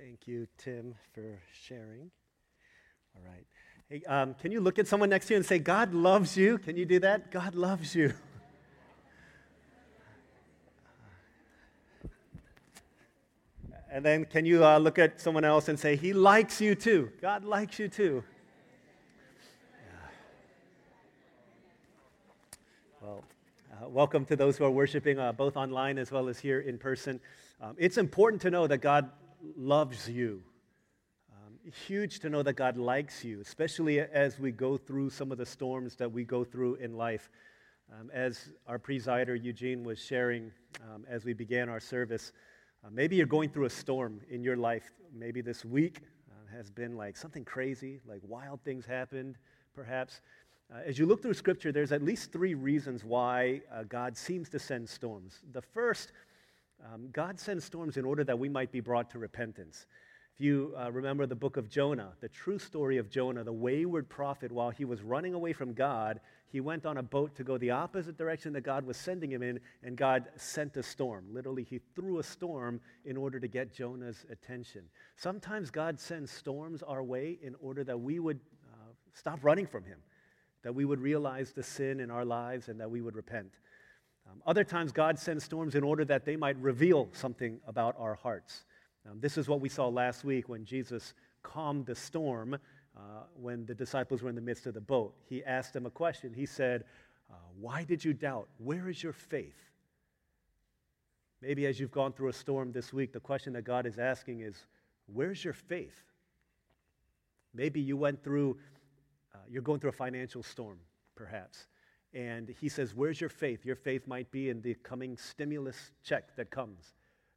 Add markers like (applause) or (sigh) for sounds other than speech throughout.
Thank you, Tim, for sharing. All right. Hey, um, can you look at someone next to you and say, God loves you? Can you do that? God loves you. (laughs) And then can you uh, look at someone else and say, He likes you too? God likes you too. Well, uh, welcome to those who are worshiping uh, both online as well as here in person. Um, it's important to know that God loves you. Um, huge to know that God likes you, especially as we go through some of the storms that we go through in life. Um, as our presider Eugene was sharing um, as we began our service, uh, maybe you're going through a storm in your life. Maybe this week uh, has been like something crazy, like wild things happened, perhaps. Uh, as you look through Scripture, there's at least three reasons why uh, God seems to send storms. The first, um, God sends storms in order that we might be brought to repentance. If you uh, remember the book of Jonah, the true story of Jonah, the wayward prophet, while he was running away from God, he went on a boat to go the opposite direction that God was sending him in, and God sent a storm. Literally, he threw a storm in order to get Jonah's attention. Sometimes God sends storms our way in order that we would uh, stop running from him, that we would realize the sin in our lives, and that we would repent. Um, other times, God sends storms in order that they might reveal something about our hearts. Um, this is what we saw last week when Jesus calmed the storm uh, when the disciples were in the midst of the boat. He asked them a question. He said, uh, Why did you doubt? Where is your faith? Maybe as you've gone through a storm this week, the question that God is asking is, Where's your faith? Maybe you went through, uh, you're going through a financial storm, perhaps. And he says, Where's your faith? Your faith might be in the coming stimulus check that comes.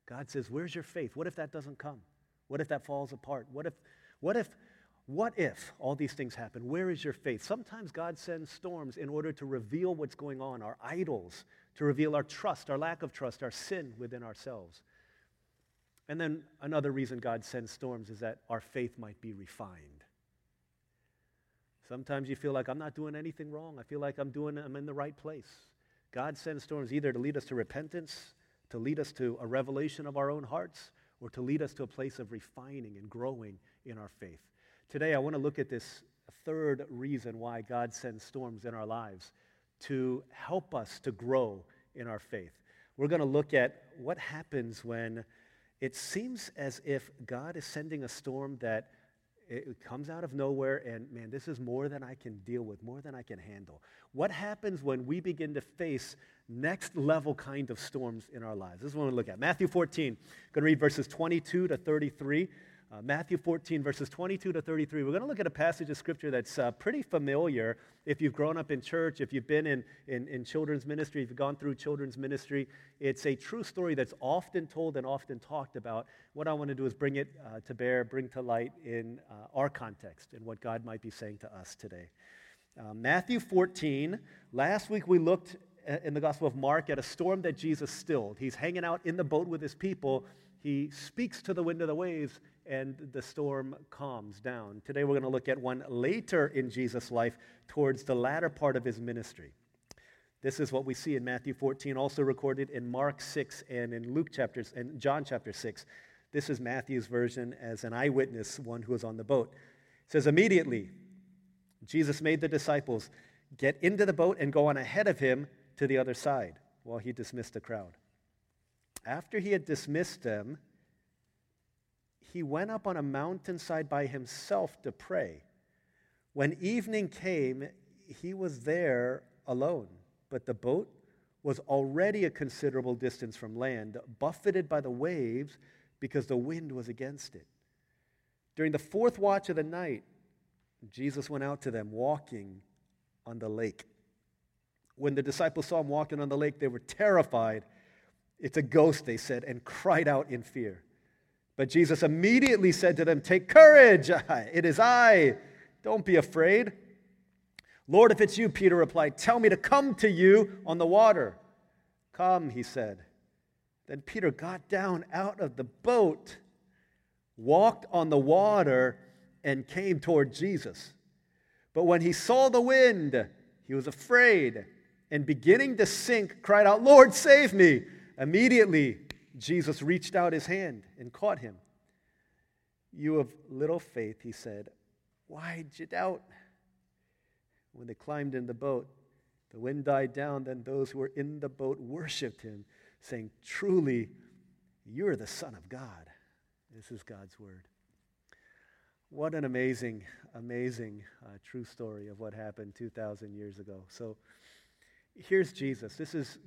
God says, Where's your faith? What if that doesn't come? What if that falls apart? What if, what if what if all these things happen? Where is your faith? Sometimes God sends storms in order to reveal what's going on, our idols, to reveal our trust, our lack of trust, our sin within ourselves. And then another reason God sends storms is that our faith might be refined. Sometimes you feel like I'm not doing anything wrong. I feel like I'm doing I'm in the right place. God sends storms either to lead us to repentance, to lead us to a revelation of our own hearts, or to lead us to a place of refining and growing in our faith. Today, I want to look at this third reason why God sends storms in our lives to help us to grow in our faith. We're going to look at what happens when it seems as if God is sending a storm that it comes out of nowhere and man this is more than i can deal with more than i can handle. What happens when we begin to face next level kind of storms in our lives? This is what going look at. Matthew 14 i'm going to read verses 22 to 33 uh, Matthew 14, verses 22 to 33. We're going to look at a passage of scripture that's uh, pretty familiar if you've grown up in church, if you've been in, in, in, children's ministry, if you've gone through children's ministry. It's a true story that's often told and often talked about. What I want to do is bring it uh, to bear, bring to light in uh, our context and what God might be saying to us today. Uh, Matthew 14, last week we looked uh, in the Gospel of Mark at a storm that Jesus stilled. He's hanging out in the boat with his people. He speaks to the wind of the waves and the storm calms down. Today we're going to look at one later in Jesus' life towards the latter part of his ministry. This is what we see in Matthew 14, also recorded in Mark 6 and in Luke chapters and John chapter 6. This is Matthew's version as an eyewitness, one who was on the boat. It says, Immediately, Jesus made the disciples get into the boat and go on ahead of him to the other side while he dismissed the crowd. After he had dismissed them, he went up on a mountainside by himself to pray. When evening came, he was there alone, but the boat was already a considerable distance from land, buffeted by the waves because the wind was against it. During the fourth watch of the night, Jesus went out to them walking on the lake. When the disciples saw him walking on the lake, they were terrified. It's a ghost, they said, and cried out in fear. But Jesus immediately said to them, Take courage, (laughs) it is I. Don't be afraid. Lord, if it's you, Peter replied, Tell me to come to you on the water. Come, he said. Then Peter got down out of the boat, walked on the water, and came toward Jesus. But when he saw the wind, he was afraid, and beginning to sink, cried out, Lord, save me. Immediately, Jesus reached out his hand and caught him. You of little faith, he said, why did you doubt? When they climbed in the boat, the wind died down. Then those who were in the boat worshiped him, saying, Truly, you're the Son of God. This is God's word. What an amazing, amazing uh, true story of what happened 2,000 years ago. So here's Jesus. This is,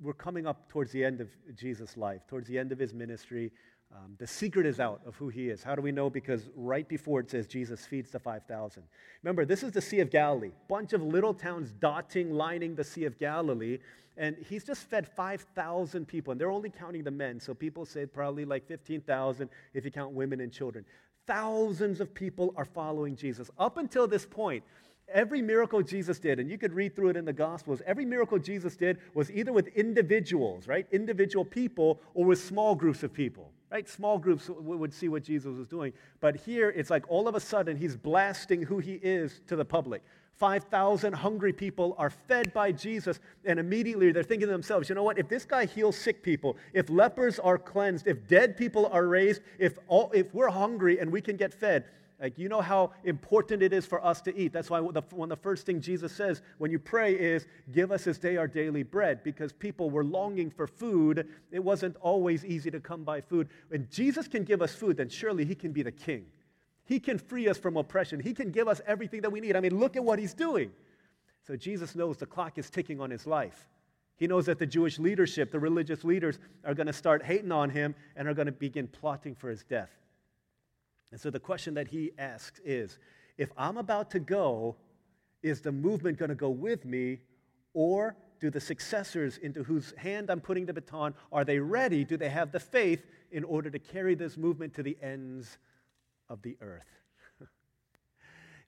we're coming up towards the end of Jesus' life, towards the end of his ministry. Um, the secret is out of who he is. How do we know? Because right before it says Jesus feeds the 5,000. Remember, this is the Sea of Galilee. Bunch of little towns dotting, lining the Sea of Galilee. And he's just fed 5,000 people. And they're only counting the men. So people say probably like 15,000 if you count women and children. Thousands of people are following Jesus. Up until this point, Every miracle Jesus did, and you could read through it in the Gospels, every miracle Jesus did was either with individuals, right? Individual people, or with small groups of people, right? Small groups would see what Jesus was doing. But here, it's like all of a sudden, he's blasting who he is to the public. 5,000 hungry people are fed by Jesus, and immediately they're thinking to themselves, you know what? If this guy heals sick people, if lepers are cleansed, if dead people are raised, if, all, if we're hungry and we can get fed, like, you know how important it is for us to eat. That's why the, one of the first things Jesus says when you pray is, Give us this day our daily bread, because people were longing for food. It wasn't always easy to come by food. When Jesus can give us food, then surely he can be the king. He can free us from oppression. He can give us everything that we need. I mean, look at what he's doing. So Jesus knows the clock is ticking on his life. He knows that the Jewish leadership, the religious leaders, are going to start hating on him and are going to begin plotting for his death. And so the question that he asks is if I'm about to go, is the movement going to go with me, or do the successors into whose hand I'm putting the baton, are they ready? Do they have the faith in order to carry this movement to the ends of the earth? (laughs)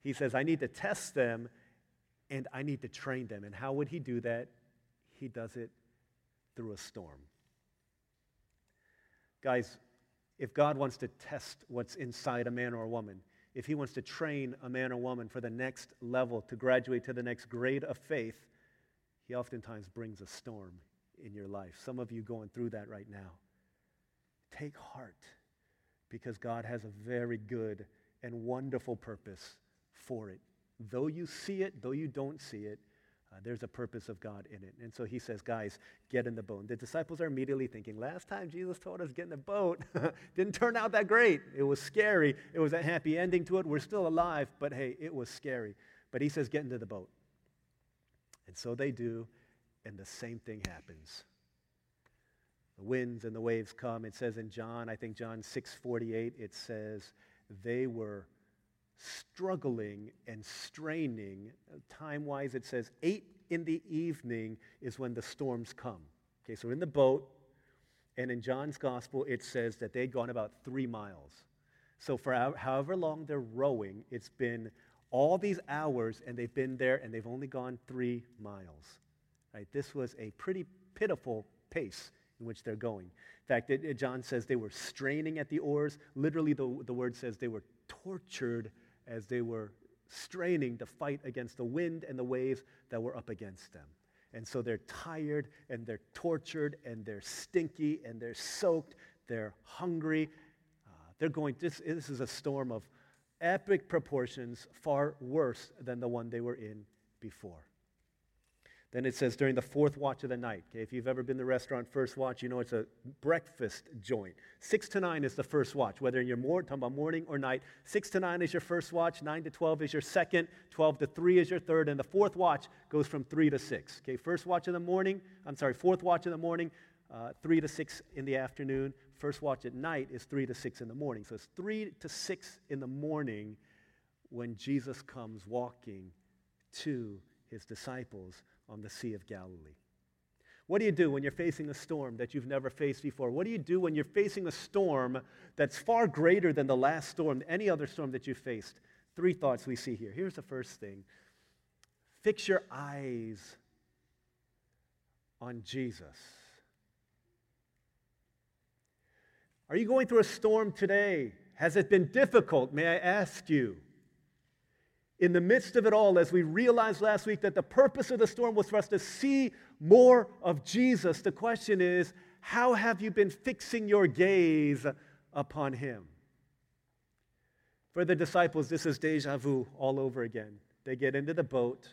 he says, I need to test them and I need to train them. And how would he do that? He does it through a storm. Guys, if God wants to test what's inside a man or a woman, if He wants to train a man or woman for the next level, to graduate to the next grade of faith, He oftentimes brings a storm in your life. Some of you going through that right now. Take heart because God has a very good and wonderful purpose for it. Though you see it, though you don't see it, uh, there's a purpose of God in it. And so he says, guys, get in the boat. The disciples are immediately thinking, last time Jesus told us get in the boat, (laughs) didn't turn out that great. It was scary. It was a happy ending to it. We're still alive, but hey, it was scary. But he says, get into the boat. And so they do, and the same thing happens. The winds and the waves come. It says in John, I think John 6:48, it says they were struggling and straining. Time wise, it says 8 in the evening is when the storms come. Okay, so in the boat, and in John's gospel, it says that they'd gone about three miles. So for however long they're rowing, it's been all these hours, and they've been there, and they've only gone three miles. Right? This was a pretty pitiful pace in which they're going. In fact, it, it, John says they were straining at the oars. Literally, the, the word says they were tortured as they were straining to fight against the wind and the waves that were up against them. And so they're tired and they're tortured and they're stinky and they're soaked, they're hungry. Uh, they're going, this, this is a storm of epic proportions, far worse than the one they were in before. Then it says during the fourth watch of the night. Okay, if you've ever been to the restaurant first watch, you know it's a breakfast joint. Six to nine is the first watch, whether you're more, talking about morning or night. Six to nine is your first watch, nine to 12 is your second, 12 to three is your third, and the fourth watch goes from three to six. Okay, first watch in the morning, I'm sorry, fourth watch in the morning, uh, three to six in the afternoon. First watch at night is three to six in the morning. So it's three to six in the morning when Jesus comes walking to his disciples on the Sea of Galilee. What do you do when you're facing a storm that you've never faced before? What do you do when you're facing a storm that's far greater than the last storm, any other storm that you've faced? Three thoughts we see here. Here's the first thing fix your eyes on Jesus. Are you going through a storm today? Has it been difficult? May I ask you? In the midst of it all, as we realized last week that the purpose of the storm was for us to see more of Jesus, the question is how have you been fixing your gaze upon him? For the disciples, this is deja vu all over again. They get into the boat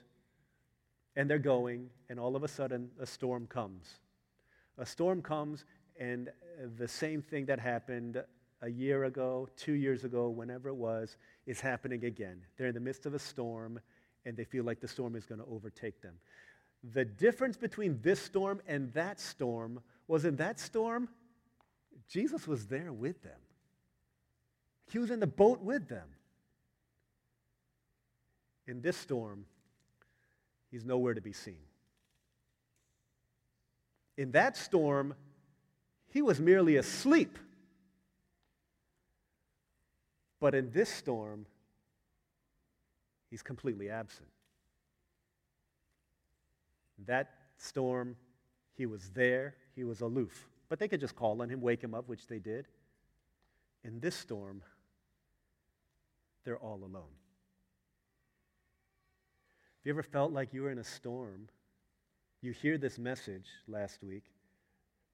and they're going, and all of a sudden, a storm comes. A storm comes, and the same thing that happened a year ago, two years ago, whenever it was, is happening again. They're in the midst of a storm, and they feel like the storm is going to overtake them. The difference between this storm and that storm was in that storm, Jesus was there with them. He was in the boat with them. In this storm, he's nowhere to be seen. In that storm, he was merely asleep. But in this storm, he's completely absent. That storm, he was there, he was aloof. But they could just call on him, wake him up, which they did. In this storm, they're all alone. Have you ever felt like you were in a storm? You hear this message last week,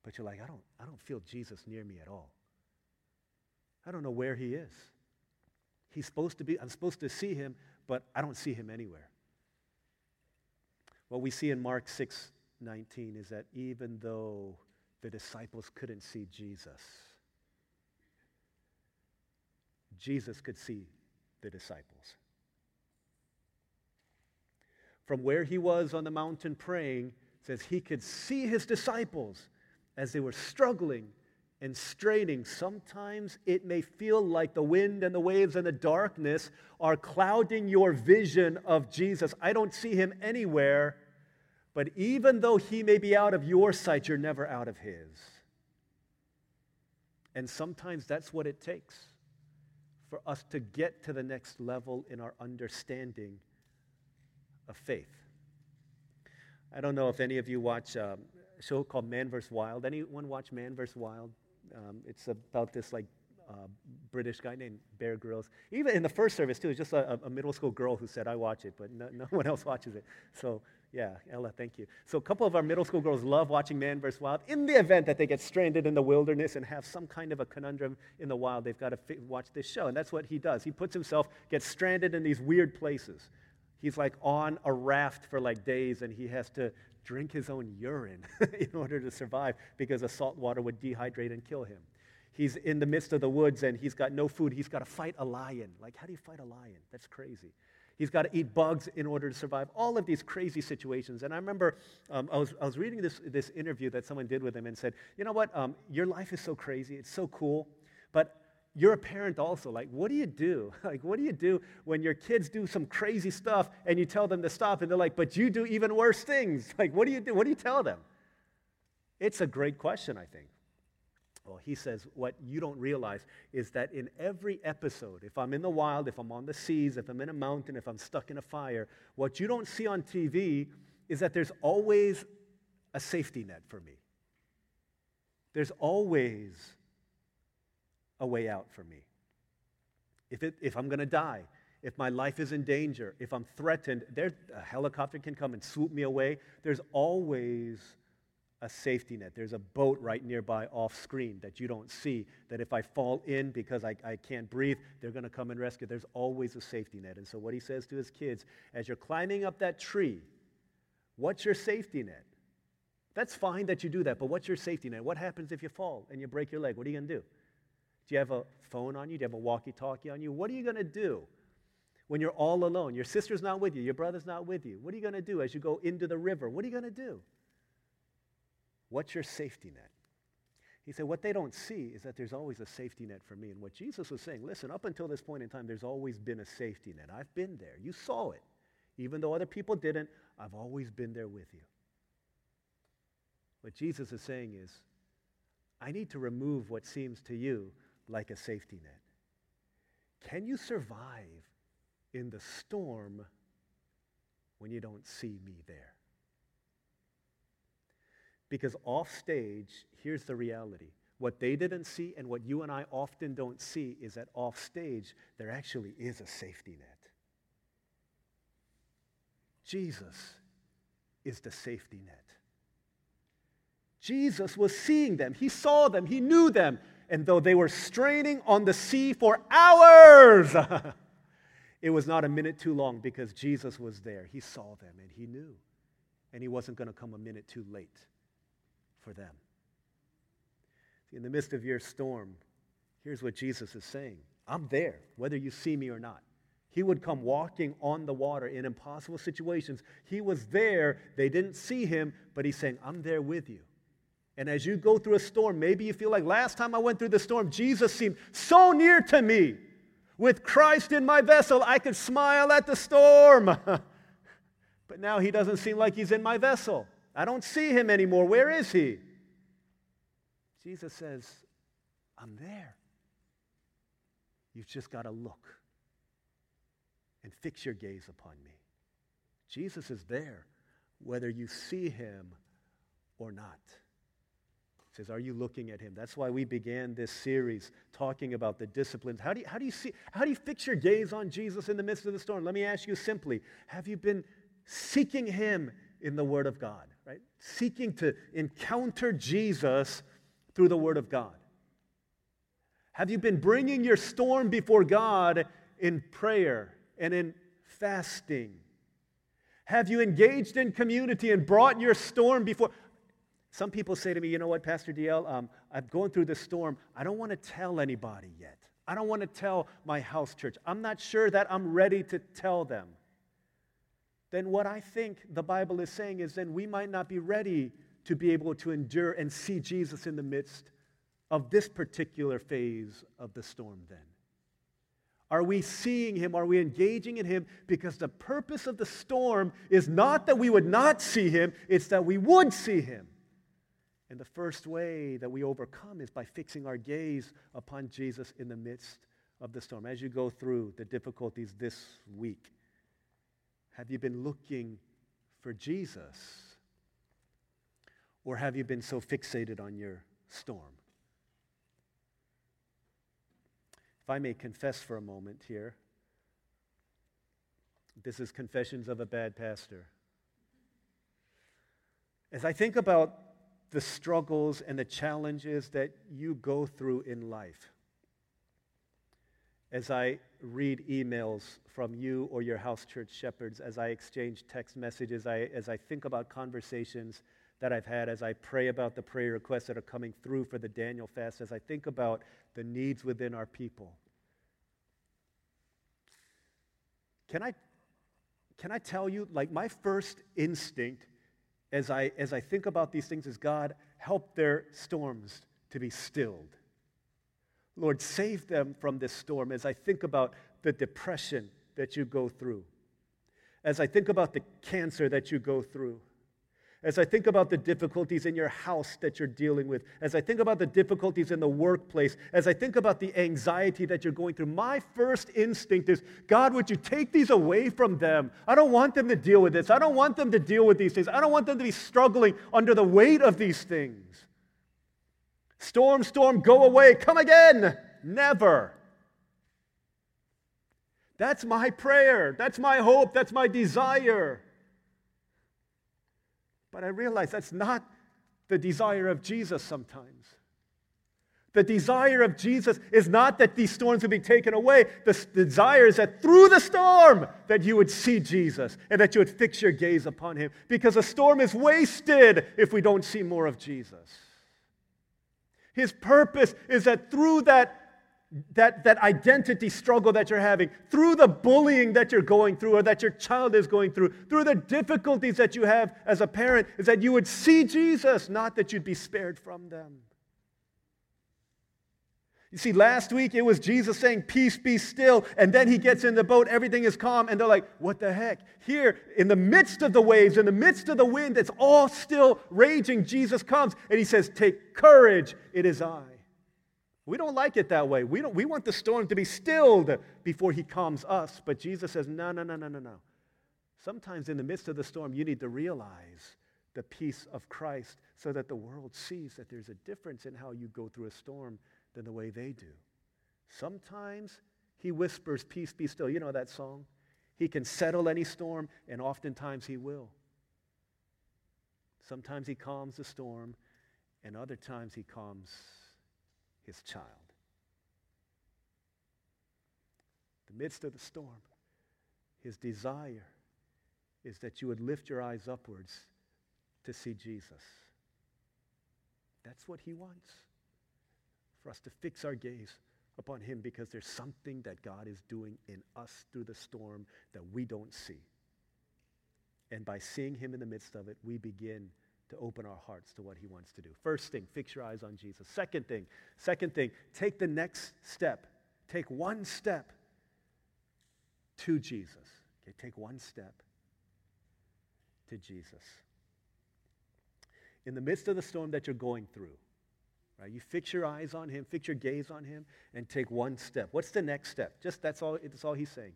but you're like, I don't, I don't feel Jesus near me at all. I don't know where he is. He's supposed to be, I'm supposed to see him, but I don't see him anywhere. What we see in Mark 6 19 is that even though the disciples couldn't see Jesus, Jesus could see the disciples. From where he was on the mountain praying, says he could see his disciples as they were struggling and straining. Sometimes it may feel like the wind and the waves and the darkness are clouding your vision of Jesus. I don't see him anywhere, but even though he may be out of your sight, you're never out of his. And sometimes that's what it takes for us to get to the next level in our understanding of faith. I don't know if any of you watch um, a show called Man vs. Wild. Anyone watch Man vs. Wild? Um, it's about this like uh, British guy named Bear Grylls. Even in the first service too, it's just a, a, middle school girl who said, "I watch it," but no, no (laughs) one else watches it. So yeah, Ella, thank you. So a couple of our middle school girls love watching Man vs. Wild. In the event that they get stranded in the wilderness and have some kind of a conundrum in the wild, they've got to fi- watch this show, and that's what he does. He puts himself, gets stranded in these weird places. He's like on a raft for like days, and he has to drink his own urine (laughs) in order to survive because the salt water would dehydrate and kill him. He's in the midst of the woods and he's got no food. He's got to fight a lion. Like, how do you fight a lion? That's crazy. He's got to eat bugs in order to survive. All of these crazy situations. And I remember um, I, was, I was reading this, this interview that someone did with him and said, You know what? Um, your life is so crazy. It's so cool. But you're a parent also. Like, what do you do? (laughs) Like, what do you do when your kids do some crazy stuff and you tell them to stop and they're like, but you do even worse things? (laughs) Like, what do you do? What do you tell them? It's a great question, I think. Well, he says, what you don't realize is that in every episode, if I'm in the wild, if I'm on the seas, if I'm in a mountain, if I'm stuck in a fire, what you don't see on TV is that there's always a safety net for me. There's always a way out for me. If, it, if I'm going to die, if my life is in danger, if I'm threatened, there, a helicopter can come and swoop me away. There's always a safety net. There's a boat right nearby off screen that you don't see, that if I fall in because I, I can't breathe, they're going to come and rescue. There's always a safety net. And so, what he says to his kids, as you're climbing up that tree, what's your safety net? That's fine that you do that, but what's your safety net? What happens if you fall and you break your leg? What are you going to do? Do you have a phone on you? Do you have a walkie talkie on you? What are you going to do? When you're all alone, your sister's not with you, your brother's not with you. What are you going to do as you go into the river? What are you going to do? What's your safety net? He said, What they don't see is that there's always a safety net for me. And what Jesus was saying, listen, up until this point in time, there's always been a safety net. I've been there. You saw it. Even though other people didn't, I've always been there with you. What Jesus is saying is, I need to remove what seems to you like a safety net. Can you survive in the storm when you don't see me there? Because off stage, here's the reality. What they didn't see and what you and I often don't see is that off stage, there actually is a safety net. Jesus is the safety net. Jesus was seeing them. He saw them. He knew them. And though they were straining on the sea for hours, (laughs) it was not a minute too long because Jesus was there. He saw them and he knew. And he wasn't going to come a minute too late for them. In the midst of your storm, here's what Jesus is saying I'm there, whether you see me or not. He would come walking on the water in impossible situations. He was there. They didn't see him, but he's saying, I'm there with you. And as you go through a storm, maybe you feel like last time I went through the storm, Jesus seemed so near to me. With Christ in my vessel, I could smile at the storm. (laughs) but now he doesn't seem like he's in my vessel. I don't see him anymore. Where is he? Jesus says, I'm there. You've just got to look and fix your gaze upon me. Jesus is there, whether you see him or not. Are you looking at him? That's why we began this series talking about the disciplines. How do you, how do you see, how do you fix your gaze on Jesus in the midst of the storm? Let me ask you simply Have you been seeking him in the Word of God, right? Seeking to encounter Jesus through the Word of God. Have you been bringing your storm before God in prayer and in fasting? Have you engaged in community and brought your storm before? Some people say to me, you know what, Pastor DL, um, I'm going through this storm. I don't want to tell anybody yet. I don't want to tell my house church. I'm not sure that I'm ready to tell them. Then what I think the Bible is saying is then we might not be ready to be able to endure and see Jesus in the midst of this particular phase of the storm then? Are we seeing him? Are we engaging in him? Because the purpose of the storm is not that we would not see him, it's that we would see him. And the first way that we overcome is by fixing our gaze upon Jesus in the midst of the storm. As you go through the difficulties this week, have you been looking for Jesus? Or have you been so fixated on your storm? If I may confess for a moment here, this is Confessions of a Bad Pastor. As I think about the struggles and the challenges that you go through in life, as I read emails from you or your house church shepherds, as I exchange text messages, I, as I think about conversations that I've had as I pray about the prayer requests that are coming through for the Daniel fast, as I think about the needs within our people. Can I, can I tell you, like, my first instinct as I, as I think about these things is God, help their storms to be stilled. Lord, save them from this storm as I think about the depression that you go through, as I think about the cancer that you go through, as I think about the difficulties in your house that you're dealing with, as I think about the difficulties in the workplace, as I think about the anxiety that you're going through, my first instinct is God, would you take these away from them? I don't want them to deal with this. I don't want them to deal with these things. I don't want them to be struggling under the weight of these things. Storm, storm, go away. Come again. Never. That's my prayer. That's my hope. That's my desire. But I realize that's not the desire of Jesus sometimes. The desire of Jesus is not that these storms would be taken away. The desire is that through the storm that you would see Jesus and that you would fix your gaze upon him because a storm is wasted if we don't see more of Jesus. His purpose is that through that that, that identity struggle that you're having, through the bullying that you're going through or that your child is going through, through the difficulties that you have as a parent, is that you would see Jesus, not that you'd be spared from them. You see, last week it was Jesus saying, Peace be still. And then he gets in the boat, everything is calm, and they're like, What the heck? Here, in the midst of the waves, in the midst of the wind, it's all still raging. Jesus comes and he says, Take courage, it is I. We don't like it that way. We, don't, we want the storm to be stilled before he calms us. But Jesus says, no, no, no, no, no, no. Sometimes in the midst of the storm, you need to realize the peace of Christ so that the world sees that there's a difference in how you go through a storm than the way they do. Sometimes he whispers, Peace be still. You know that song? He can settle any storm, and oftentimes he will. Sometimes he calms the storm, and other times he calms his child. The midst of the storm, his desire is that you would lift your eyes upwards to see Jesus. That's what he wants. For us to fix our gaze upon him because there's something that God is doing in us through the storm that we don't see. And by seeing him in the midst of it, we begin to open our hearts to what he wants to do. First thing, fix your eyes on Jesus. Second thing, second thing, take the next step. Take one step to Jesus. Okay, take one step to Jesus. In the midst of the storm that you're going through, right? You fix your eyes on him, fix your gaze on him, and take one step. What's the next step? Just that's all, that's all he's saying.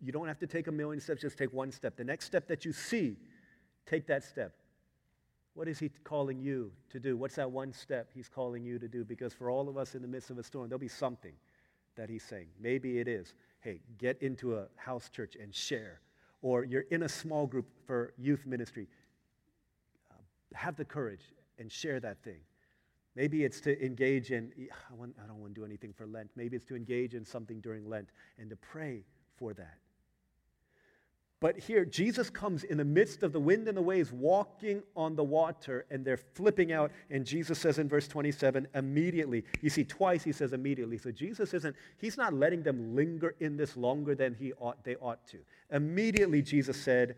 You don't have to take a million steps, just take one step. The next step that you see, take that step. What is he calling you to do? What's that one step he's calling you to do? Because for all of us in the midst of a storm, there'll be something that he's saying. Maybe it is, hey, get into a house church and share. Or you're in a small group for youth ministry. Uh, have the courage and share that thing. Maybe it's to engage in, I, want, I don't want to do anything for Lent. Maybe it's to engage in something during Lent and to pray for that. But here, Jesus comes in the midst of the wind and the waves, walking on the water, and they're flipping out. And Jesus says in verse 27, immediately. You see, twice he says immediately. So Jesus isn't, he's not letting them linger in this longer than he ought, they ought to. Immediately, Jesus said,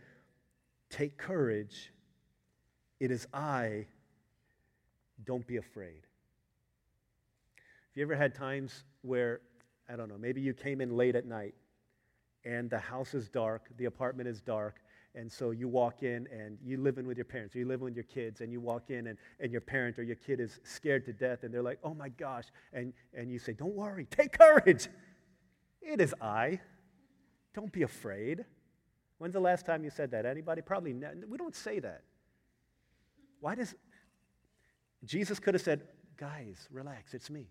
Take courage. It is I. Don't be afraid. Have you ever had times where, I don't know, maybe you came in late at night and the house is dark, the apartment is dark, and so you walk in and you live in with your parents, or you live with your kids, and you walk in and, and your parent or your kid is scared to death, and they're like, oh my gosh. And, and you say, don't worry, take courage. It is I. Don't be afraid. When's the last time you said that? Anybody? Probably. We don't say that. Why does Jesus could have said, guys, relax, it's me.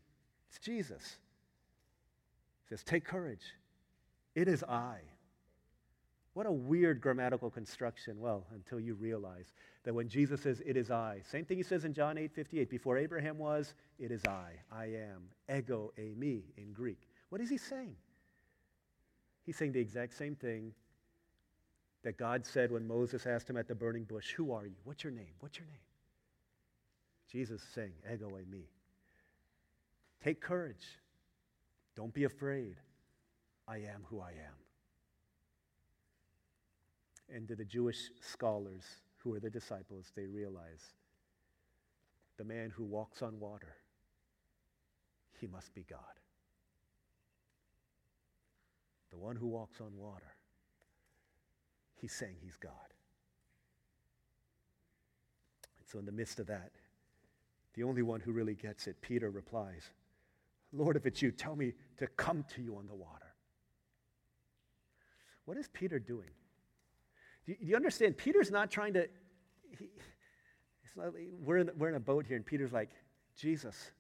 It's Jesus. He says, take courage. It is I. What a weird grammatical construction. Well, until you realize that when Jesus says, It is I, same thing he says in John 8 58. Before Abraham was, It is I. I am. Ego, eimi in Greek. What is he saying? He's saying the exact same thing that God said when Moses asked him at the burning bush, Who are you? What's your name? What's your name? Jesus saying, Ego, eimi. Take courage. Don't be afraid. I am who I am. And to the Jewish scholars who are the disciples, they realize the man who walks on water, he must be God. The one who walks on water, he's saying he's God. And so, in the midst of that, the only one who really gets it, Peter replies, Lord, if it's you, tell me to come to you on the water. What is Peter doing? Do you, do you understand? Peter's not trying to. He, not, we're, in, we're in a boat here, and Peter's like, Jesus,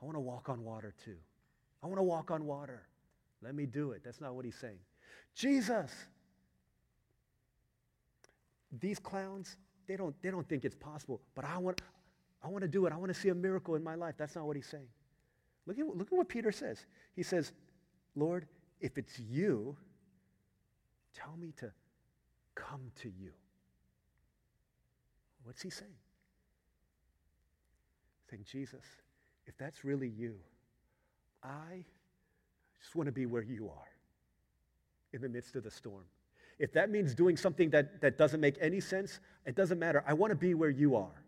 I want to walk on water too. I want to walk on water. Let me do it. That's not what he's saying. Jesus, these clowns, they don't, they don't think it's possible, but I want, I want to do it. I want to see a miracle in my life. That's not what he's saying. Look at, look at what Peter says. He says, Lord, if it's you, Tell me to come to you. What's he saying? Saying, Jesus, if that's really you, I just want to be where you are in the midst of the storm. If that means doing something that, that doesn't make any sense, it doesn't matter. I want to be where you are.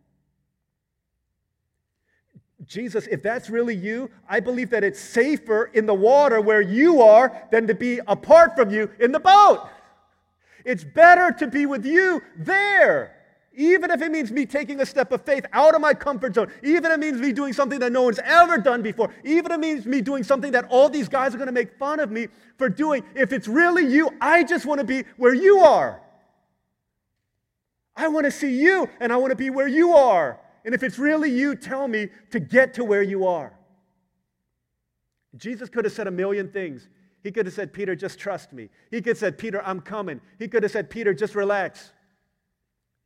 Jesus, if that's really you, I believe that it's safer in the water where you are than to be apart from you in the boat. It's better to be with you there. Even if it means me taking a step of faith out of my comfort zone, even if it means me doing something that no one's ever done before, even if it means me doing something that all these guys are going to make fun of me for doing, if it's really you, I just want to be where you are. I want to see you and I want to be where you are. And if it's really you, tell me to get to where you are. Jesus could have said a million things. He could have said, Peter, just trust me. He could have said, Peter, I'm coming. He could have said, Peter, just relax.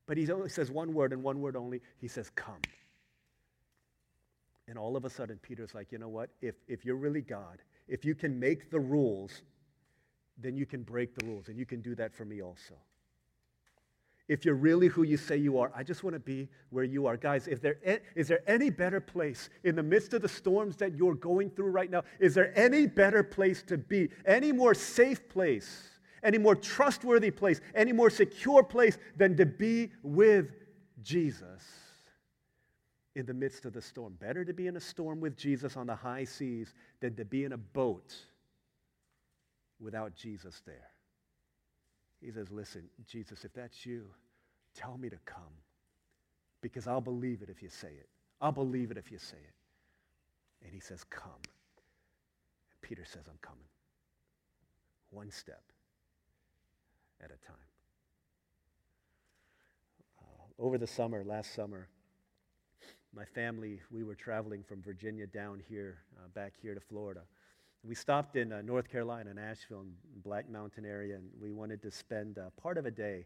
But he only says one word and one word only. He says, Come. And all of a sudden, Peter's like, you know what? If, if you're really God, if you can make the rules, then you can break the rules, and you can do that for me also. If you're really who you say you are, I just want to be where you are. Guys, if there, is there any better place in the midst of the storms that you're going through right now? Is there any better place to be? Any more safe place? Any more trustworthy place? Any more secure place than to be with Jesus? in the midst of the storm. Better to be in a storm with Jesus on the high seas than to be in a boat without Jesus there. He says, Listen, Jesus, if that's you, tell me to come because I'll believe it if you say it. I'll believe it if you say it. And he says, Come. And Peter says, I'm coming. One step at a time. Uh, over the summer, last summer, my family, we were traveling from Virginia down here, uh, back here to Florida. We stopped in uh, North Carolina, in Asheville, Black Mountain area, and we wanted to spend uh, part of a day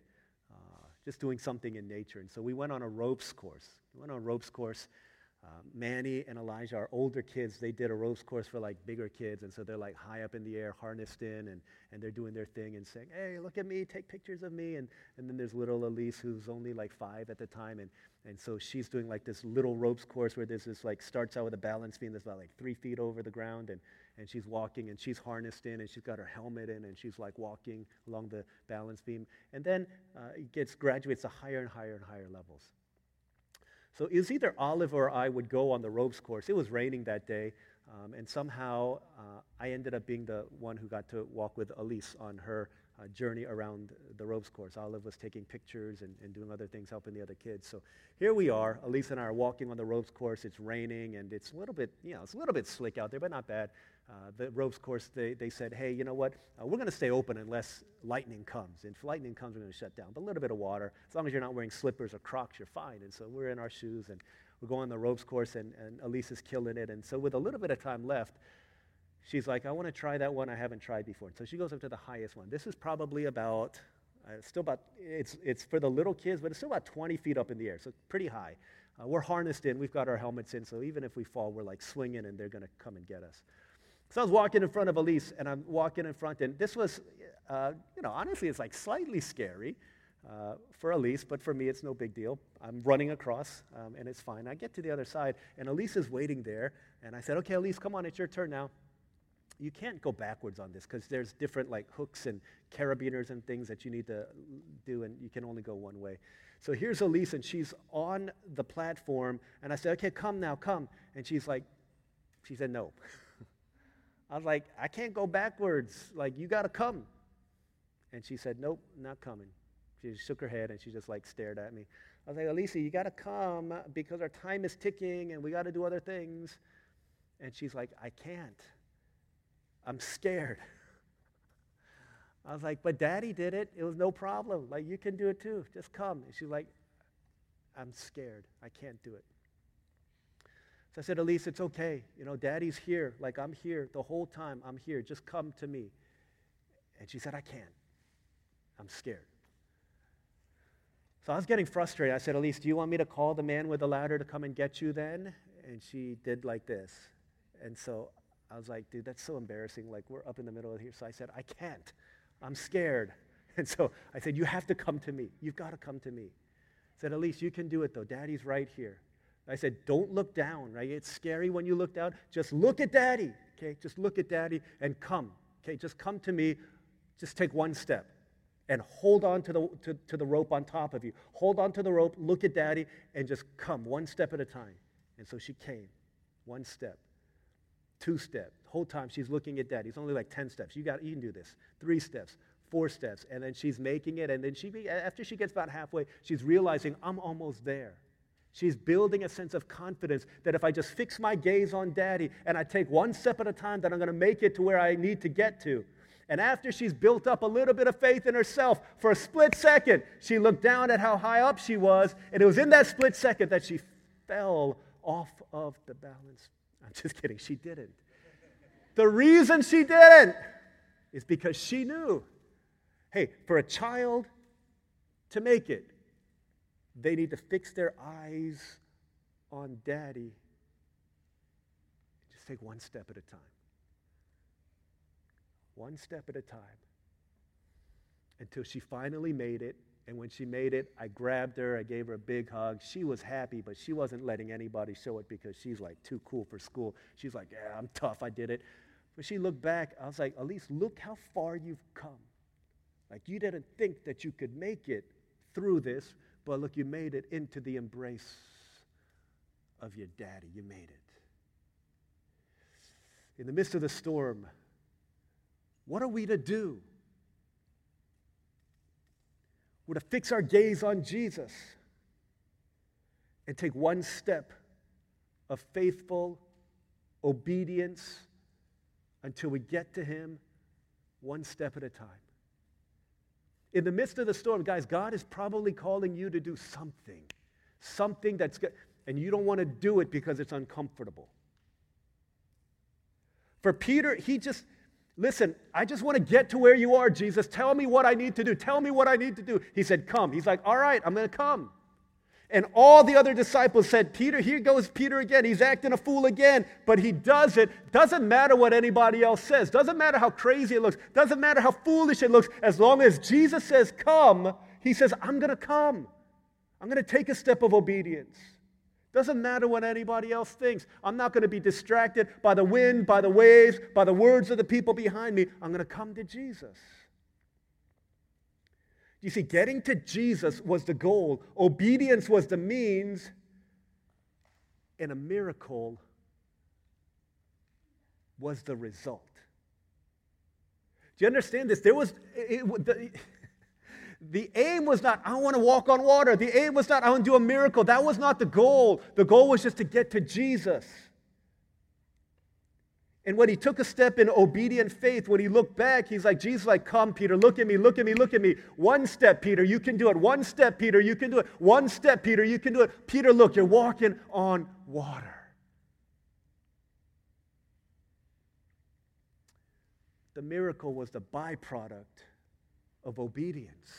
uh, just doing something in nature. And so we went on a ropes course. We went on a ropes course um, Manny and Elijah are older kids. They did a ropes course for like bigger kids, and so they're like high up in the air, harnessed in, and, and they're doing their thing and saying, "Hey, look at me! Take pictures of me!" And and then there's little Elise, who's only like five at the time, and and so she's doing like this little ropes course where there's this like starts out with a balance beam that's about like three feet over the ground, and and she's walking and she's harnessed in and she's got her helmet in and she's like walking along the balance beam, and then uh, it gets graduates to higher and higher and higher levels. So it was either Olive or I would go on the ropes course. It was raining that day, um, and somehow uh, I ended up being the one who got to walk with Elise on her uh, journey around the ropes course. Olive was taking pictures and, and doing other things, helping the other kids. So here we are. Elise and I are walking on the ropes course. It's raining, and it's a little bit, you know, it's a little bit slick out there, but not bad. Uh, the ropes course, they, they said, hey, you know what? Uh, we're going to stay open unless lightning comes. And if lightning comes, we're going to shut down. But a little bit of water, as long as you're not wearing slippers or Crocs, you're fine. And so we're in our shoes and we're going the ropes course, and, and Elise is killing it. And so with a little bit of time left, she's like, I want to try that one I haven't tried before. And so she goes up to the highest one. This is probably about, uh, still about, it's, it's for the little kids, but it's still about 20 feet up in the air, so pretty high. Uh, we're harnessed in, we've got our helmets in, so even if we fall, we're like swinging and they're going to come and get us. So I was walking in front of Elise, and I'm walking in front, and this was, uh, you know, honestly, it's like slightly scary uh, for Elise, but for me, it's no big deal. I'm running across, um, and it's fine. I get to the other side, and Elise is waiting there, and I said, okay, Elise, come on, it's your turn now. You can't go backwards on this because there's different like hooks and carabiners and things that you need to do, and you can only go one way. So here's Elise, and she's on the platform, and I said, okay, come now, come. And she's like, she said no. (laughs) I was like, I can't go backwards. Like, you got to come. And she said, Nope, not coming. She shook her head and she just like stared at me. I was like, Elisa, you got to come because our time is ticking and we got to do other things. And she's like, I can't. I'm scared. (laughs) I was like, but daddy did it. It was no problem. Like, you can do it too. Just come. And she's like, I'm scared. I can't do it. So I said, Elise, it's okay. You know, daddy's here. Like, I'm here the whole time. I'm here. Just come to me. And she said, I can't. I'm scared. So I was getting frustrated. I said, Elise, do you want me to call the man with the ladder to come and get you then? And she did like this. And so I was like, dude, that's so embarrassing. Like, we're up in the middle of here. So I said, I can't. I'm scared. (laughs) And so I said, you have to come to me. You've got to come to me. I said, Elise, you can do it though. Daddy's right here. I said, don't look down, right? It's scary when you look down. Just look at daddy, okay? Just look at daddy and come, okay? Just come to me. Just take one step and hold on to the, to, to the rope on top of you. Hold on to the rope, look at daddy, and just come one step at a time. And so she came, one step, two steps. Whole time she's looking at daddy. It's only like 10 steps. You, got, you can do this. Three steps, four steps. And then she's making it. And then she, after she gets about halfway, she's realizing, I'm almost there. She's building a sense of confidence that if I just fix my gaze on daddy and I take one step at a time, that I'm going to make it to where I need to get to. And after she's built up a little bit of faith in herself, for a split second, she looked down at how high up she was, and it was in that split second that she fell off of the balance. (laughs) I'm just kidding, she didn't. The reason she didn't is because she knew hey, for a child to make it, they need to fix their eyes on daddy Just take one step at a time. One step at a time. Until she finally made it. And when she made it, I grabbed her, I gave her a big hug. She was happy, but she wasn't letting anybody show it because she's like too cool for school. She's like, Yeah, I'm tough, I did it. But she looked back, I was like, Elise, look how far you've come. Like you didn't think that you could make it through this, but look, you made it into the embrace of your daddy. You made it. In the midst of the storm, what are we to do? We're to fix our gaze on Jesus and take one step of faithful obedience until we get to Him one step at a time. In the midst of the storm, guys, God is probably calling you to do something. Something that's good. And you don't want to do it because it's uncomfortable. For Peter, he just, listen, I just want to get to where you are, Jesus. Tell me what I need to do. Tell me what I need to do. He said, Come. He's like, All right, I'm going to come. And all the other disciples said, Peter, here goes Peter again. He's acting a fool again, but he does it. Doesn't matter what anybody else says. Doesn't matter how crazy it looks. Doesn't matter how foolish it looks. As long as Jesus says, come, he says, I'm going to come. I'm going to take a step of obedience. Doesn't matter what anybody else thinks. I'm not going to be distracted by the wind, by the waves, by the words of the people behind me. I'm going to come to Jesus. You see, getting to Jesus was the goal, obedience was the means, and a miracle was the result. Do you understand this? There was, it, it, the, (laughs) the aim was not, I want to walk on water. The aim was not, I want to do a miracle. That was not the goal. The goal was just to get to Jesus. And when he took a step in obedient faith, when he looked back, he's like, Jesus, like, come, Peter, look at me, look at me, look at me. One step, Peter, you can do it. One step, Peter, you can do it. One step, Peter, you can do it. Peter, look, you're walking on water. The miracle was the byproduct of obedience.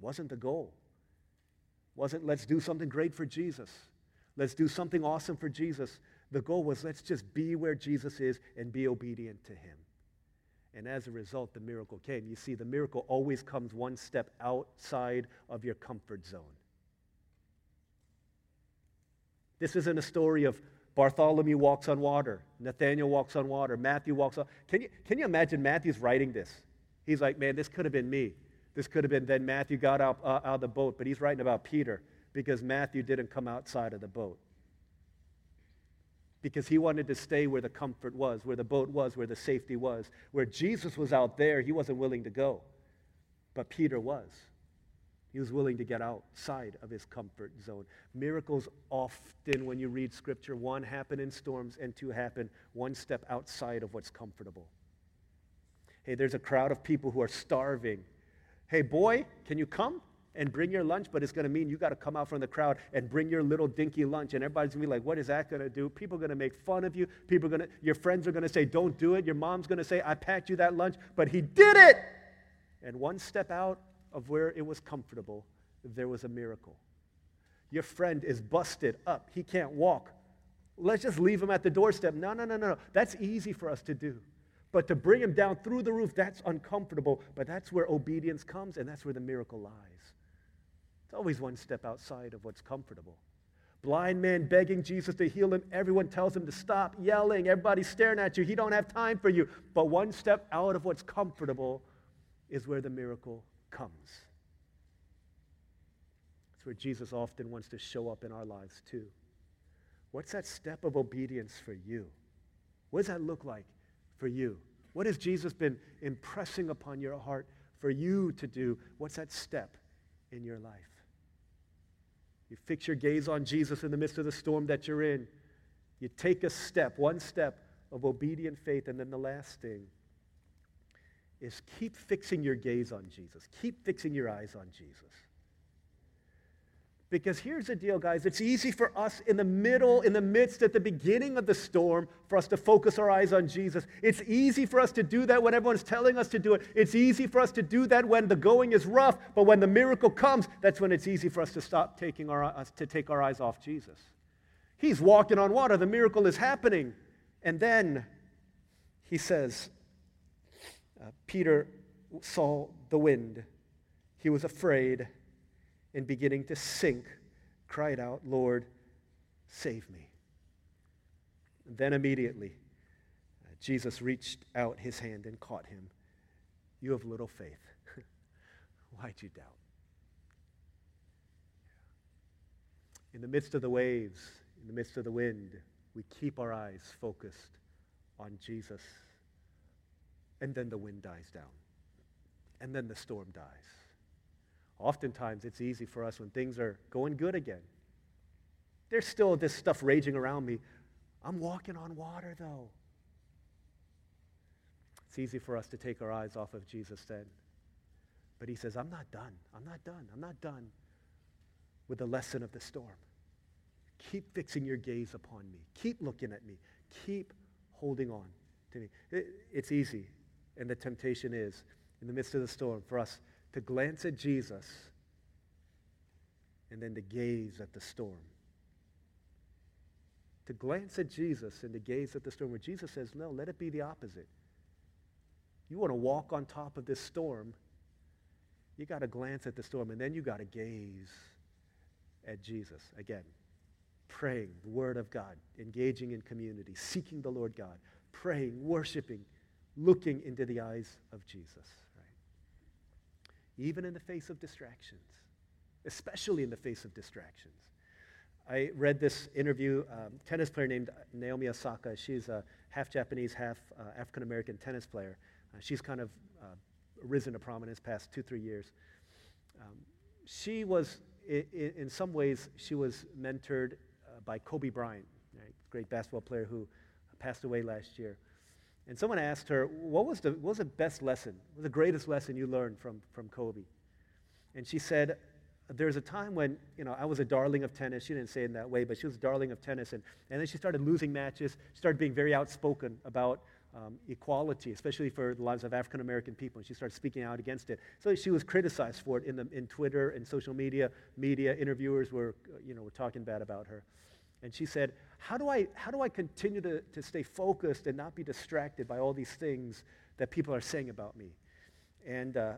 Wasn't the goal. Wasn't let's do something great for Jesus. Let's do something awesome for Jesus. The goal was let's just be where Jesus is and be obedient to him. And as a result, the miracle came. You see, the miracle always comes one step outside of your comfort zone. This isn't a story of Bartholomew walks on water, Nathaniel walks on water, Matthew walks on. Can you, can you imagine Matthew's writing this? He's like, man, this could have been me. This could have been then Matthew got out, uh, out of the boat, but he's writing about Peter because Matthew didn't come outside of the boat because he wanted to stay where the comfort was, where the boat was, where the safety was. Where Jesus was out there, he wasn't willing to go. But Peter was. He was willing to get outside of his comfort zone. Miracles often, when you read scripture, one happen in storms and two happen one step outside of what's comfortable. Hey, there's a crowd of people who are starving. Hey, boy, can you come? And bring your lunch, but it's going to mean you got to come out from the crowd and bring your little dinky lunch. And everybody's going to be like, what is that going to do? People are going to make fun of you. People going to, your friends are going to say, don't do it. Your mom's going to say, I packed you that lunch, but he did it. And one step out of where it was comfortable, there was a miracle. Your friend is busted up. He can't walk. Let's just leave him at the doorstep. No, no, no, no. No. That's easy for us to do. But to bring him down through the roof, that's uncomfortable. But that's where obedience comes, and that's where the miracle lies. It's always one step outside of what's comfortable. Blind man begging Jesus to heal him. Everyone tells him to stop yelling. Everybody's staring at you. He don't have time for you. But one step out of what's comfortable is where the miracle comes. It's where Jesus often wants to show up in our lives too. What's that step of obedience for you? What does that look like for you? What has Jesus been impressing upon your heart for you to do? What's that step in your life? You fix your gaze on Jesus in the midst of the storm that you're in. You take a step, one step of obedient faith. And then the last thing is keep fixing your gaze on Jesus. Keep fixing your eyes on Jesus. Because here's the deal, guys. It's easy for us in the middle, in the midst, at the beginning of the storm, for us to focus our eyes on Jesus. It's easy for us to do that when everyone's telling us to do it. It's easy for us to do that when the going is rough, but when the miracle comes, that's when it's easy for us to stop taking our, to take our eyes off Jesus. He's walking on water. The miracle is happening. And then he says, uh, Peter saw the wind. He was afraid and beginning to sink, cried out, Lord, save me. And then immediately, uh, Jesus reached out his hand and caught him. You have little faith. (laughs) Why'd you doubt? In the midst of the waves, in the midst of the wind, we keep our eyes focused on Jesus. And then the wind dies down. And then the storm dies. Oftentimes, it's easy for us when things are going good again. There's still this stuff raging around me. I'm walking on water, though. It's easy for us to take our eyes off of Jesus then. But he says, I'm not done. I'm not done. I'm not done with the lesson of the storm. Keep fixing your gaze upon me. Keep looking at me. Keep holding on to me. It, it's easy, and the temptation is, in the midst of the storm, for us to glance at Jesus and then to gaze at the storm. To glance at Jesus and to gaze at the storm, where Jesus says, No, let it be the opposite. You want to walk on top of this storm, you got to glance at the storm, and then you got to gaze at Jesus. Again, praying the Word of God, engaging in community, seeking the Lord God, praying, worshiping, looking into the eyes of Jesus even in the face of distractions, especially in the face of distractions. I read this interview, um, tennis player named Naomi Osaka. She's a half Japanese, half uh, African American tennis player. Uh, she's kind of uh, risen to prominence past two, three years. Um, she was, I- I- in some ways, she was mentored uh, by Kobe Bryant, right? great basketball player who passed away last year. And someone asked her, what was, the, what was the best lesson? The greatest lesson you learned from, from Kobe? And she said, there's a time when, you know, I was a darling of tennis. She didn't say it in that way, but she was a darling of tennis. And, and then she started losing matches. She started being very outspoken about um, equality, especially for the lives of African American people. And she started speaking out against it. So she was criticized for it in, the, in Twitter and social media. Media interviewers were, you know, were talking bad about her. And she said, how do I, how do I continue to, to stay focused and not be distracted by all these things that people are saying about me? And uh,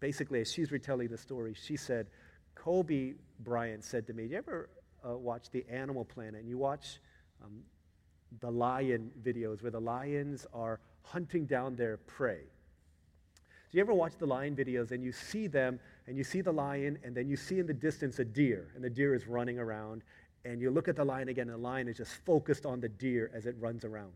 basically, as she's retelling the story, she said, Kobe Bryant said to me, Do you ever uh, watch The Animal Planet? And you watch um, the lion videos where the lions are hunting down their prey. Do you ever watch the lion videos and you see them and you see the lion and then you see in the distance a deer and the deer is running around and you look at the lion again, and the lion is just focused on the deer as it runs around.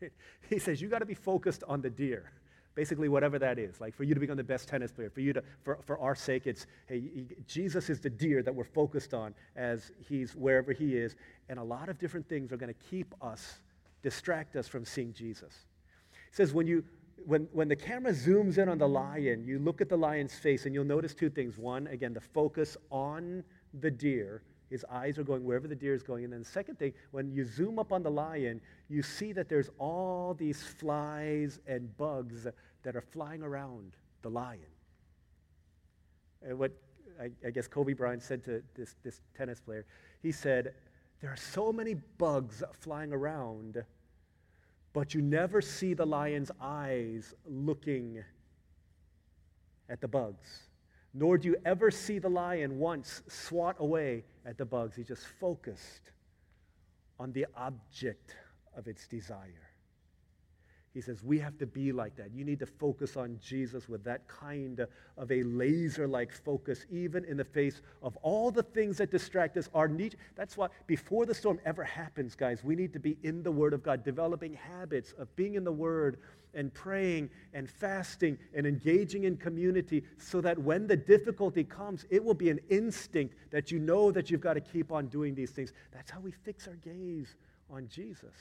(laughs) he says, You got to be focused on the deer. Basically, whatever that is. Like for you to become the best tennis player, for you to, for, for our sake, it's, hey, Jesus is the deer that we're focused on as he's wherever he is. And a lot of different things are going to keep us, distract us from seeing Jesus. He says, when you, when, when the camera zooms in on the lion, you look at the lion's face and you'll notice two things. One, again, the focus on the deer, his eyes are going wherever the deer is going. And then the second thing, when you zoom up on the lion, you see that there's all these flies and bugs that are flying around the lion. And what I, I guess Kobe Bryant said to this, this tennis player, he said, There are so many bugs flying around, but you never see the lion's eyes looking at the bugs nor do you ever see the lion once swat away at the bugs. He just focused on the object of its desire. He says, We have to be like that. You need to focus on Jesus with that kind of a laser like focus, even in the face of all the things that distract us. Our need, that's why, before the storm ever happens, guys, we need to be in the Word of God, developing habits of being in the Word and praying and fasting and engaging in community so that when the difficulty comes, it will be an instinct that you know that you've got to keep on doing these things. That's how we fix our gaze on Jesus.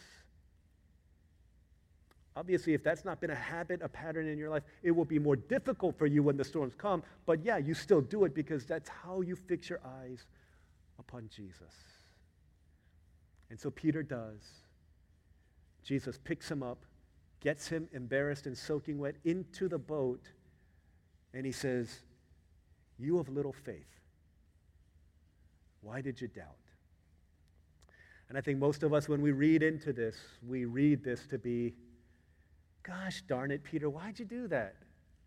Obviously, if that's not been a habit, a pattern in your life, it will be more difficult for you when the storms come. But yeah, you still do it because that's how you fix your eyes upon Jesus. And so Peter does. Jesus picks him up, gets him embarrassed and soaking wet into the boat, and he says, You have little faith. Why did you doubt? And I think most of us, when we read into this, we read this to be, gosh darn it, Peter, why'd you do that?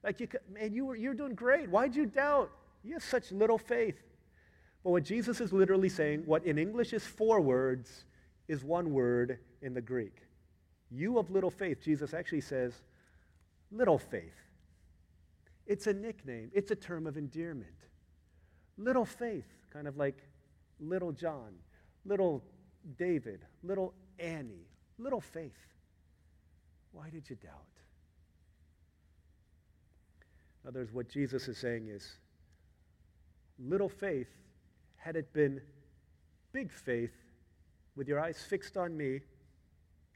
Like, you, man, you were, you're doing great. Why'd you doubt? You have such little faith. But what Jesus is literally saying, what in English is four words, is one word in the Greek. You of little faith, Jesus actually says, little faith. It's a nickname, it's a term of endearment. Little faith, kind of like little John, little David, little Annie, little faith. Why did you doubt? In other words, what Jesus is saying is little faith, had it been big faith, with your eyes fixed on me,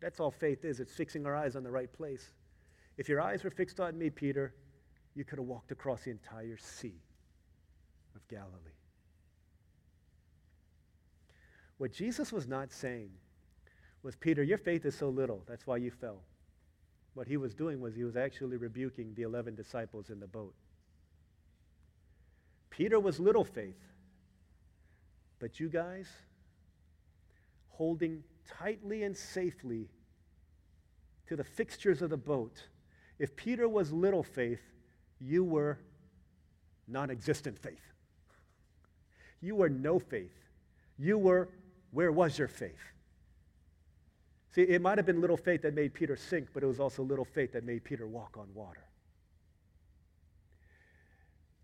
that's all faith is. It's fixing our eyes on the right place. If your eyes were fixed on me, Peter, you could have walked across the entire sea of Galilee. What Jesus was not saying was, Peter, your faith is so little, that's why you fell. What he was doing was he was actually rebuking the 11 disciples in the boat. Peter was little faith, but you guys, holding tightly and safely to the fixtures of the boat, if Peter was little faith, you were non existent faith. You were no faith. You were, where was your faith? See, it might have been little faith that made Peter sink, but it was also little faith that made Peter walk on water.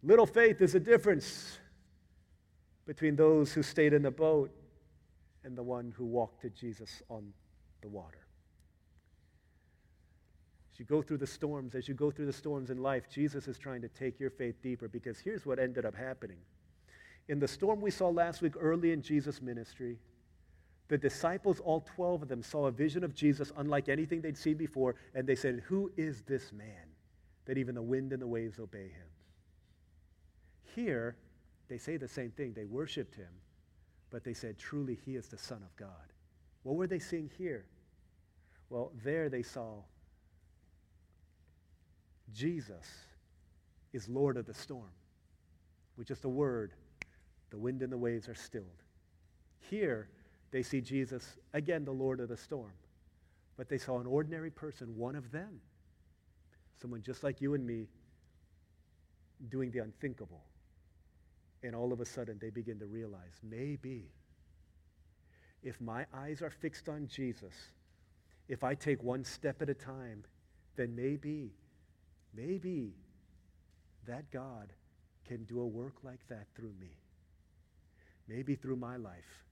Little faith is a difference between those who stayed in the boat and the one who walked to Jesus on the water. As you go through the storms, as you go through the storms in life, Jesus is trying to take your faith deeper because here's what ended up happening. In the storm we saw last week early in Jesus' ministry, the disciples, all 12 of them, saw a vision of Jesus unlike anything they'd seen before, and they said, Who is this man that even the wind and the waves obey him? Here, they say the same thing. They worshiped him, but they said, Truly, he is the Son of God. What were they seeing here? Well, there they saw Jesus is Lord of the storm. With just a word, the wind and the waves are stilled. Here, they see Jesus, again, the Lord of the storm. But they saw an ordinary person, one of them, someone just like you and me, doing the unthinkable. And all of a sudden, they begin to realize maybe if my eyes are fixed on Jesus, if I take one step at a time, then maybe, maybe that God can do a work like that through me. Maybe through my life.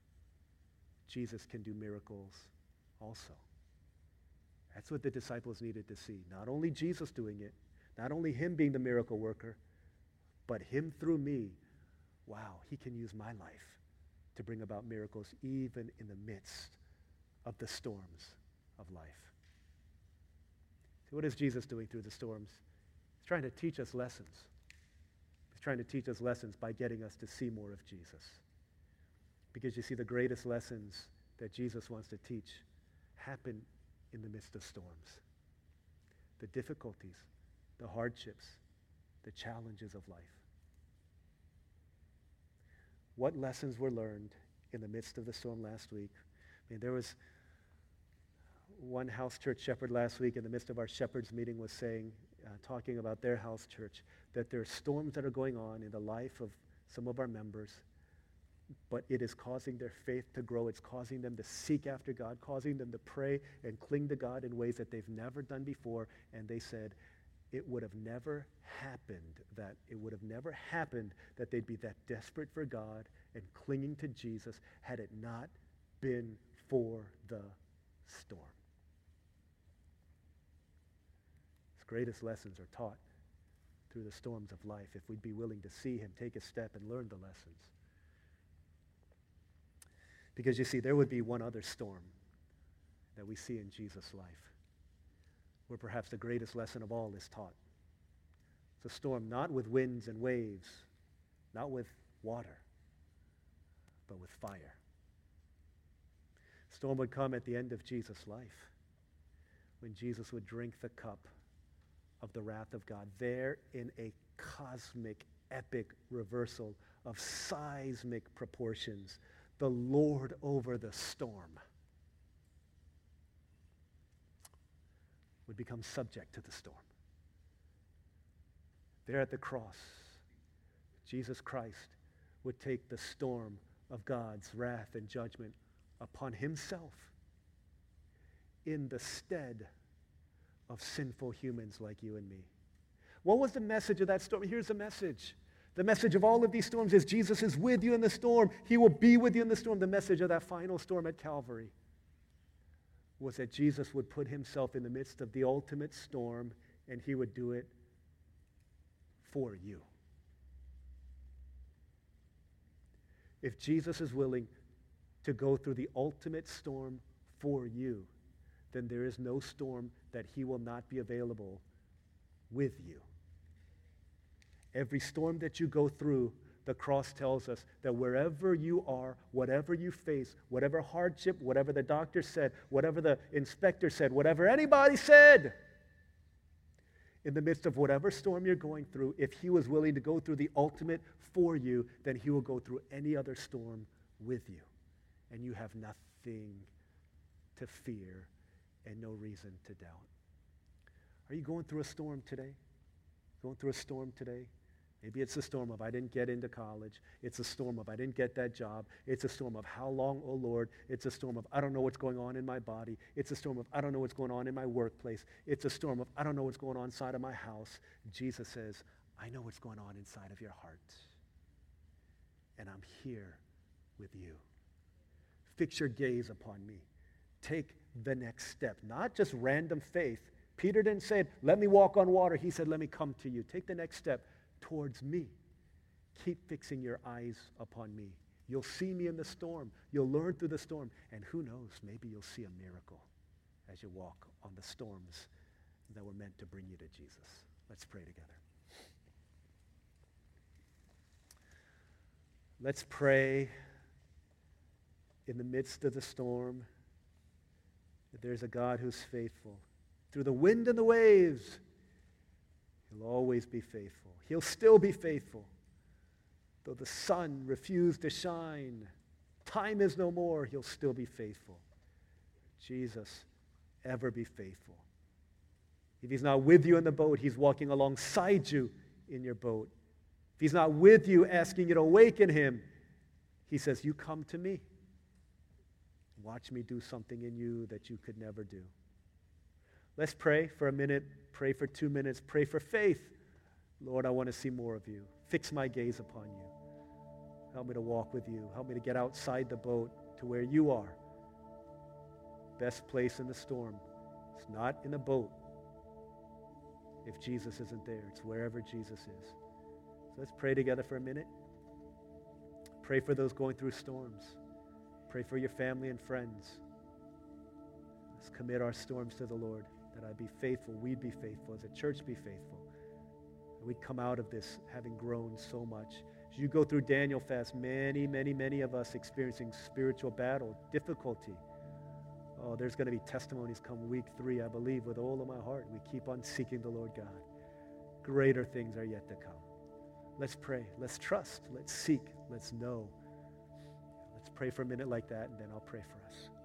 Jesus can do miracles also. That's what the disciples needed to see. Not only Jesus doing it, not only him being the miracle worker, but him through me. Wow, he can use my life to bring about miracles even in the midst of the storms of life. So, what is Jesus doing through the storms? He's trying to teach us lessons. He's trying to teach us lessons by getting us to see more of Jesus. Because you see, the greatest lessons that Jesus wants to teach happen in the midst of storms. The difficulties, the hardships, the challenges of life. What lessons were learned in the midst of the storm last week? I mean, there was one house church shepherd last week in the midst of our shepherds meeting was saying, uh, talking about their house church, that there are storms that are going on in the life of some of our members but it is causing their faith to grow. It's causing them to seek after God, causing them to pray and cling to God in ways that they've never done before. And they said, it would have never happened that it would have never happened that they'd be that desperate for God and clinging to Jesus had it not been for the storm. His greatest lessons are taught through the storms of life if we'd be willing to see him take a step and learn the lessons. Because you see, there would be one other storm that we see in Jesus' life, where perhaps the greatest lesson of all is taught. It's a storm not with winds and waves, not with water, but with fire. Storm would come at the end of Jesus' life when Jesus would drink the cup of the wrath of God. There in a cosmic, epic reversal of seismic proportions the Lord over the storm, would become subject to the storm. There at the cross, Jesus Christ would take the storm of God's wrath and judgment upon himself in the stead of sinful humans like you and me. What was the message of that storm? Here's the message. The message of all of these storms is Jesus is with you in the storm. He will be with you in the storm. The message of that final storm at Calvary was that Jesus would put himself in the midst of the ultimate storm and he would do it for you. If Jesus is willing to go through the ultimate storm for you, then there is no storm that he will not be available with you. Every storm that you go through, the cross tells us that wherever you are, whatever you face, whatever hardship, whatever the doctor said, whatever the inspector said, whatever anybody said, in the midst of whatever storm you're going through, if he was willing to go through the ultimate for you, then he will go through any other storm with you. And you have nothing to fear and no reason to doubt. Are you going through a storm today? Going through a storm today? Maybe it's a storm of I didn't get into college. It's a storm of I didn't get that job. It's a storm of how long, oh Lord. It's a storm of I don't know what's going on in my body. It's a storm of I don't know what's going on in my workplace. It's a storm of I don't know what's going on inside of my house. Jesus says, I know what's going on inside of your heart. And I'm here with you. Fix your gaze upon me. Take the next step, not just random faith. Peter didn't say, Let me walk on water. He said, Let me come to you. Take the next step towards me. Keep fixing your eyes upon me. You'll see me in the storm. You'll learn through the storm. And who knows, maybe you'll see a miracle as you walk on the storms that were meant to bring you to Jesus. Let's pray together. Let's pray in the midst of the storm that there's a God who's faithful. Through the wind and the waves, he'll always be faithful. He'll still be faithful. Though the sun refused to shine, time is no more, he'll still be faithful. Jesus, ever be faithful. If he's not with you in the boat, he's walking alongside you in your boat. If he's not with you asking you to awaken him, he says, You come to me. Watch me do something in you that you could never do. Let's pray for a minute, pray for two minutes, pray for faith. Lord, I want to see more of you. Fix my gaze upon you. Help me to walk with you. Help me to get outside the boat to where you are. Best place in the storm. It's not in the boat if Jesus isn't there. It's wherever Jesus is. So let's pray together for a minute. Pray for those going through storms. Pray for your family and friends. Let's commit our storms to the Lord, that I'd be faithful, we'd be faithful, as a church be faithful we come out of this having grown so much. As you go through Daniel fast, many, many, many of us experiencing spiritual battle, difficulty. Oh, there's going to be testimonies come week three, I believe, with all of my heart. We keep on seeking the Lord God. Greater things are yet to come. Let's pray. Let's trust. Let's seek. Let's know. Let's pray for a minute like that, and then I'll pray for us.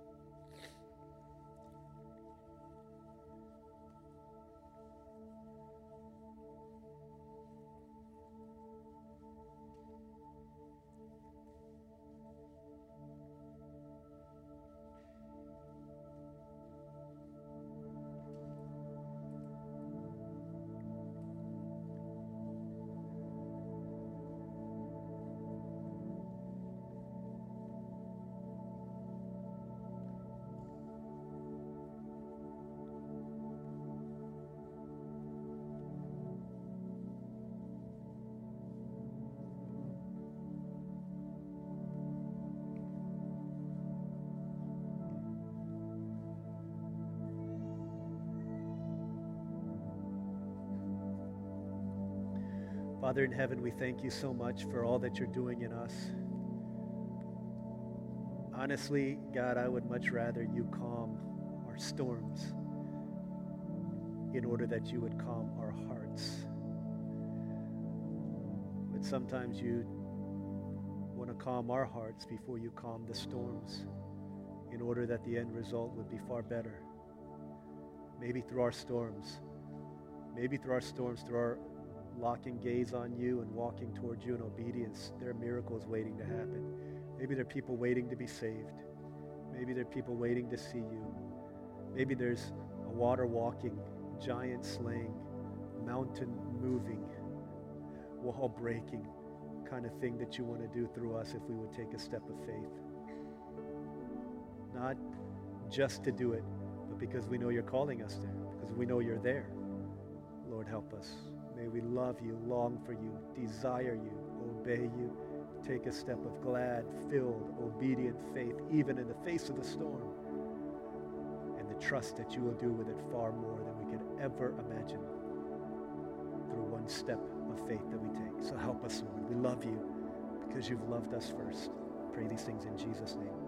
Father in heaven, we thank you so much for all that you're doing in us. Honestly, God, I would much rather you calm our storms in order that you would calm our hearts. But sometimes you want to calm our hearts before you calm the storms in order that the end result would be far better. Maybe through our storms, maybe through our storms, through our locking gaze on you and walking towards you in obedience, there are miracles waiting to happen. Maybe there are people waiting to be saved. Maybe there are people waiting to see you. Maybe there's a water walking, giant slaying, mountain moving, wall breaking kind of thing that you want to do through us if we would take a step of faith. Not just to do it, but because we know you're calling us there, because we know you're there. Lord, help us. May we love you, long for you, desire you, obey you, take a step of glad, filled, obedient faith, even in the face of the storm, and the trust that you will do with it far more than we could ever imagine through one step of faith that we take. So help us, Lord. We love you because you've loved us first. Pray these things in Jesus' name.